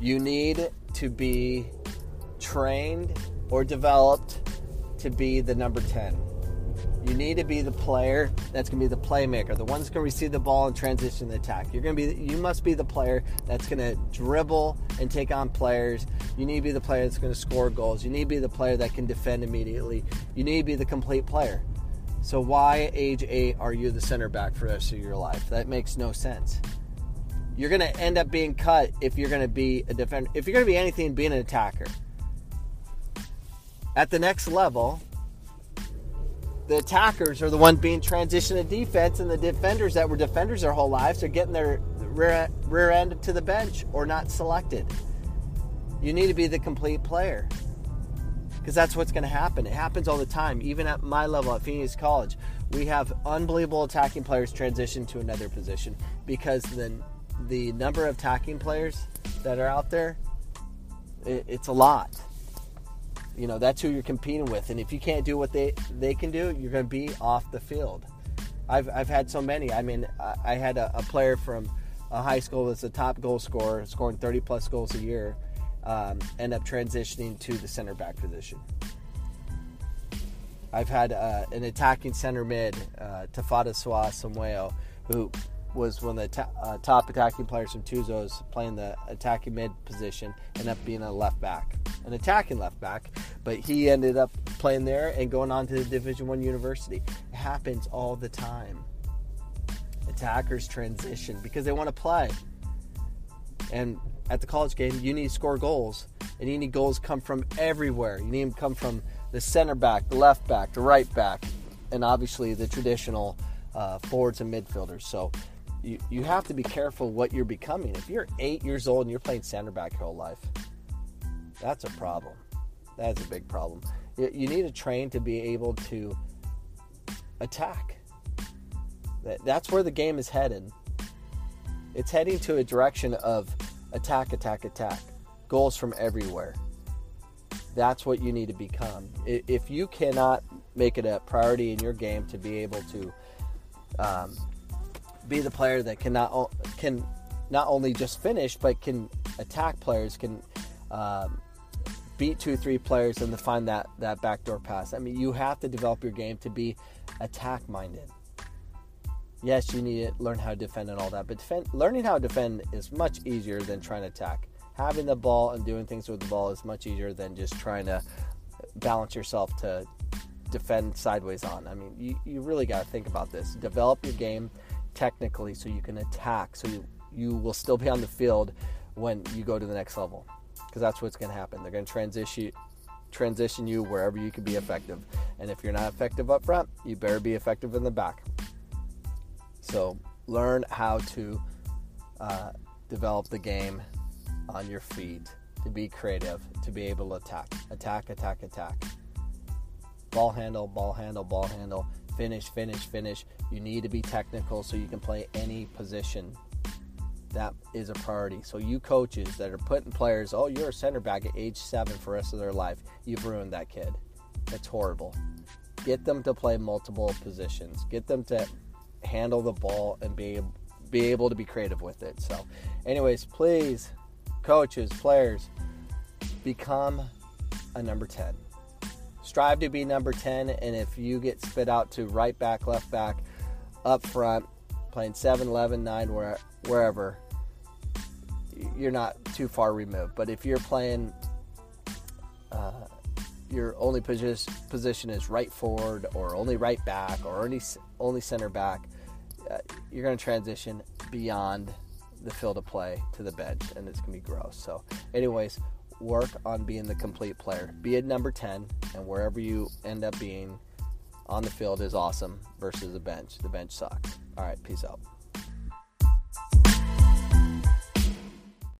You need to be trained or developed to be the number 10. You need to be the player that's going to be the playmaker, the one that's going to receive the ball and transition the attack. You're going to be you must be the player that's going to dribble and take on players. You need to be the player that's going to score goals. You need to be the player that can defend immediately. You need to be the complete player. So why age 8 are you the center back for the rest of your life? That makes no sense. You're going to end up being cut if you're going to be a defender. If you're going to be anything, being an attacker. At the next level, the attackers are the ones being transitioned to defense, and the defenders that were defenders their whole lives are getting their rear, rear end to the bench or not selected. You need to be the complete player because that's what's going to happen. It happens all the time. Even at my level at Phoenix College, we have unbelievable attacking players transition to another position because the the number of attacking players that are out there, it, it's a lot. You know, that's who you're competing with. And if you can't do what they, they can do, you're going to be off the field. I've, I've had so many. I mean, I, had a, a, player from a high school that's a top goal scorer, scoring 30 plus goals a year, um, end up transitioning to the center back position. I've had uh, an attacking center mid, uh, Tafada Samuel, who was one of the ta- uh, top attacking players from Tuzos, playing the attacking mid position, and up being a left back, an attacking left back. But he ended up playing there and going on to the Division One university. It happens all the time. Attackers transition because they want to play, and at the college game, you need to score goals, and you need goals come from everywhere. You need them come from the center back, the left back, the right back, and obviously the traditional uh, forwards and midfielders. So you, you have to be careful what you're becoming. If you're eight years old and you're playing center back your whole life, that's a problem. That's a big problem. You, you need to train to be able to attack. That, that's where the game is headed. It's heading to a direction of attack, attack, attack. Goals from everywhere. That's what you need to become. If you cannot make it a priority in your game to be able to um, be the player that can not can not only just finish but can attack players, can um, beat two three players and to find that that backdoor pass. I mean, you have to develop your game to be attack minded. Yes, you need to learn how to defend and all that, but defend, learning how to defend is much easier than trying to attack. Having the ball and doing things with the ball is much easier than just trying to balance yourself to defend sideways on. I mean, you, you really got to think about this. Develop your game technically so you can attack so you, you will still be on the field when you go to the next level because that's what's going to happen. They're going to transition transition you wherever you can be effective. And if you're not effective up front you better be effective in the back. So learn how to uh, develop the game on your feet to be creative to be able to attack. Attack attack attack. Ball handle ball handle ball handle finish, finish, finish. You need to be technical so you can play any position. That is a priority. So you coaches that are putting players, oh, you're a center back at age seven for the rest of their life. You've ruined that kid. It's horrible. Get them to play multiple positions. Get them to handle the ball and be be able to be creative with it. So, anyways, please, coaches, players, become a number 10 strive to be number 10 and if you get spit out to right back left back up front playing 7 11 9 where, wherever you're not too far removed. But if you're playing uh, your only position is right forward or only right back or only only center back uh, you're going to transition beyond the field of play to the bench and it's going to be gross. So anyways work on being the complete player. Be a number 10, and wherever you end up being on the field is awesome versus the bench. The bench sucks. All right, peace out.